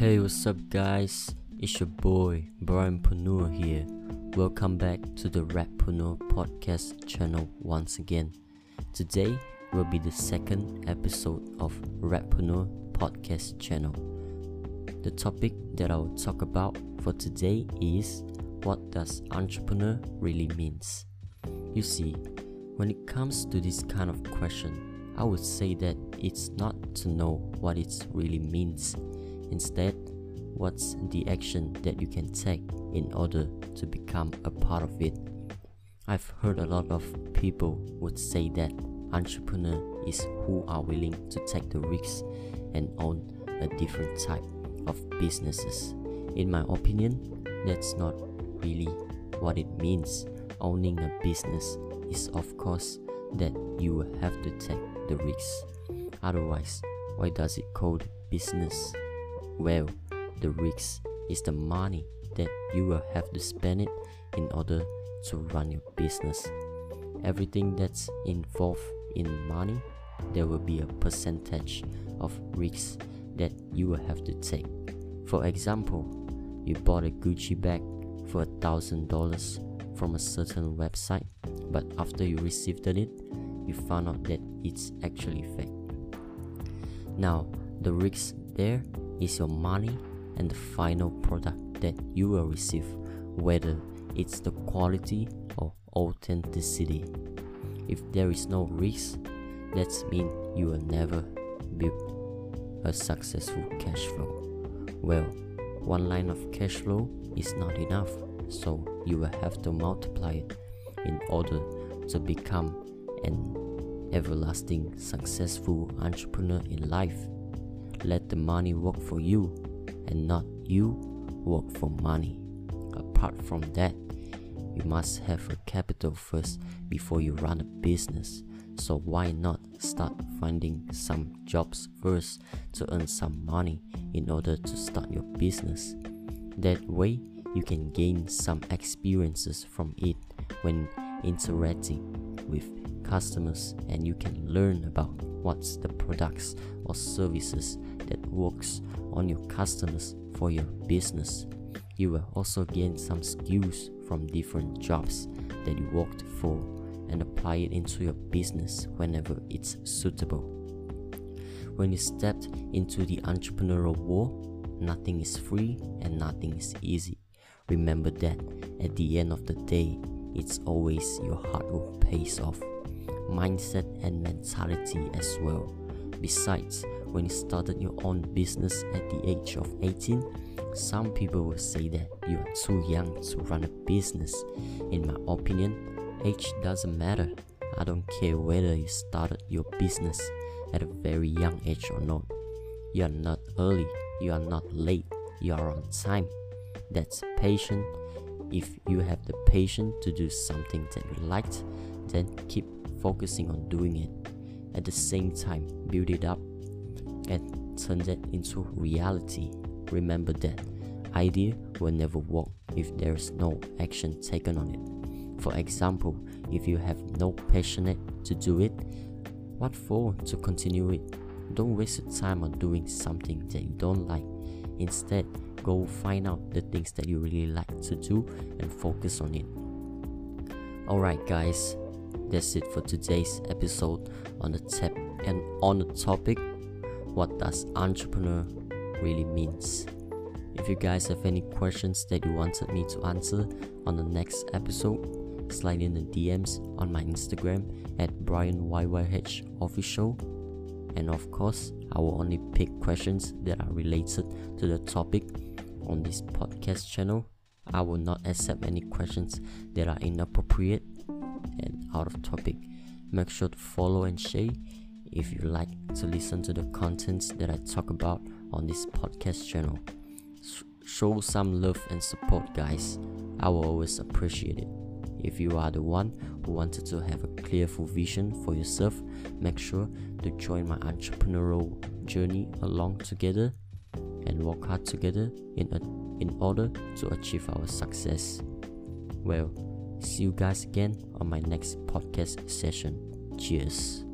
Hey, what's up, guys? It's your boy Brian Panur here. Welcome back to the Rapreneur podcast channel once again. Today will be the second episode of Rapreneur podcast channel. The topic that I will talk about for today is what does entrepreneur really means? You see, when it comes to this kind of question, I would say that it's not to know what it really means. Instead, what's the action that you can take in order to become a part of it? I've heard a lot of people would say that entrepreneur is who are willing to take the risks and own a different type of businesses. In my opinion, that's not really what it means. Owning a business is of course that you have to take the risks. Otherwise, why does it called business? Well, the risk is the money that you will have to spend it in order to run your business. Everything that's involved in money, there will be a percentage of risks that you will have to take. For example, you bought a Gucci bag for a thousand dollars from a certain website, but after you received it, you found out that it's actually fake. Now, the risk there is your money and the final product that you will receive, whether it's the quality or authenticity. If there is no risk, that means you will never build a successful cash flow. Well, one line of cash flow is not enough, so you will have to multiply it in order to become an everlasting successful entrepreneur in life. Let the money work for you and not you work for money. Apart from that, you must have a capital first before you run a business. So why not start finding some jobs first to earn some money in order to start your business? That way, you can gain some experiences from it when interacting with customers and you can learn about what's the products or services that works on your customers for your business. You will also gain some skills from different jobs that you worked for and apply it into your business whenever it's suitable. When you stepped into the entrepreneurial world, nothing is free and nothing is easy. Remember that at the end of the day, it's always your hard work pays off. Mindset and mentality as well. Besides, when you started your own business at the age of 18, some people will say that you are too young to run a business. In my opinion, age doesn't matter. I don't care whether you started your business at a very young age or not. You are not early, you are not late, you are on time. That's patient. If you have the patience to do something that you liked, then keep focusing on doing it. At the same time, build it up and turn that into reality. Remember that idea will never work if there is no action taken on it. For example, if you have no passionate to do it, what for to continue it? Don't waste your time on doing something that you don't like. Instead, go find out the things that you really like to do and focus on it. Alright guys, that's it for today's episode on the tap and on the topic what does entrepreneur really means. If you guys have any questions that you wanted me to answer on the next episode, slide in the DMs on my Instagram at BrianYYH official. And of course, I will only pick questions that are related to the topic on this podcast channel. I will not accept any questions that are inappropriate and out of topic. Make sure to follow and share if you like to listen to the contents that I talk about on this podcast channel. show some love and support, guys. I will always appreciate it. If you are the one who wanted to have a clearful vision for yourself, make sure to join my entrepreneurial journey along together and work hard together in, a, in order to achieve our success. Well, see you guys again on my next podcast session. Cheers.